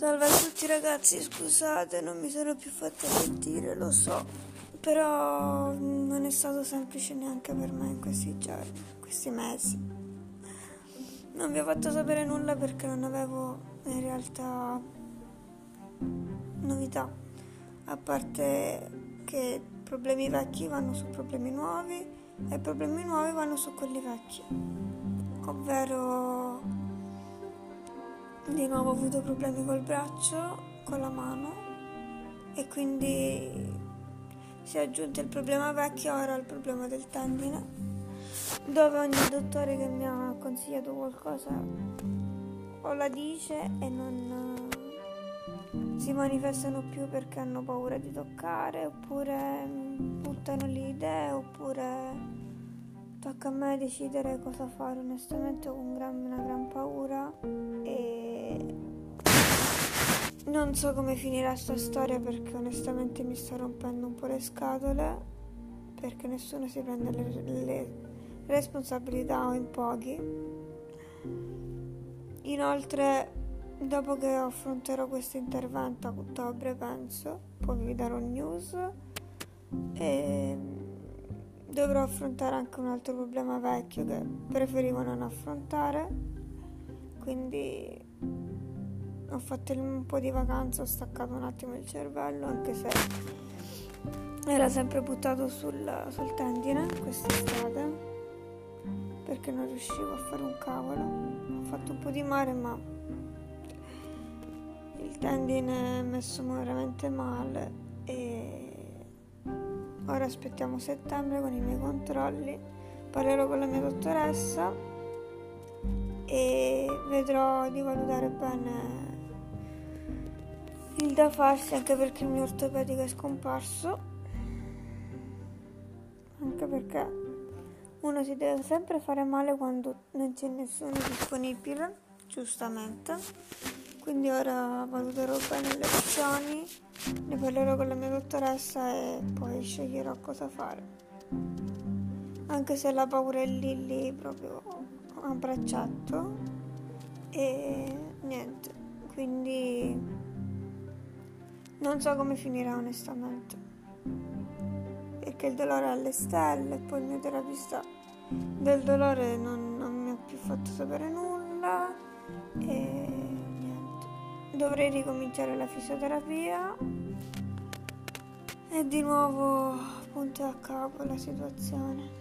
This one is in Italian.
Salve a tutti ragazzi, scusate, non mi sono più fatta sentire, lo so, però non è stato semplice neanche per me in questi giorni, questi mesi. Non vi ho fatto sapere nulla perché non avevo in realtà novità, a parte che problemi vecchi vanno su problemi nuovi e problemi nuovi vanno su quelli vecchi, ovvero di nuovo ho avuto problemi col braccio, con la mano e quindi si è aggiunto il problema vecchio ora il problema del tendine dove ogni dottore che mi ha consigliato qualcosa o la dice e non si manifestano più perché hanno paura di toccare oppure buttano le idee oppure tocca a me decidere cosa fare. Onestamente ho un gran, una gran paura non so come finirà sta storia perché onestamente mi sta rompendo un po' le scatole perché nessuno si prende le, le responsabilità o in pochi. Inoltre dopo che affronterò questo intervento a ottobre penso poi vi darò news e dovrò affrontare anche un altro problema vecchio che preferivo non affrontare. Quindi ho fatto un po' di vacanza ho staccato un attimo il cervello anche se era sempre buttato sul, sul tendine quest'estate perché non riuscivo a fare un cavolo ho fatto un po' di mare ma il tendine è messo veramente male e Ora aspettiamo settembre con i miei controlli. Parlerò con la mia dottoressa e vedrò di valutare bene il da farsi anche perché il mio ortopedico è scomparso. Anche perché uno si deve sempre fare male quando non c'è nessuno disponibile, giustamente. Quindi ora valuterò bene le opzioni ne parlerò con la mia dottoressa e poi sceglierò cosa fare. Anche se la paura è lì lì proprio a braccetto e niente. Quindi non so come finirà onestamente. Perché il dolore è alle stelle, poi il mio terapista del dolore non, non mi ha più fatto sapere nulla e dovrei ricominciare la fisioterapia e di nuovo punto a capo la situazione.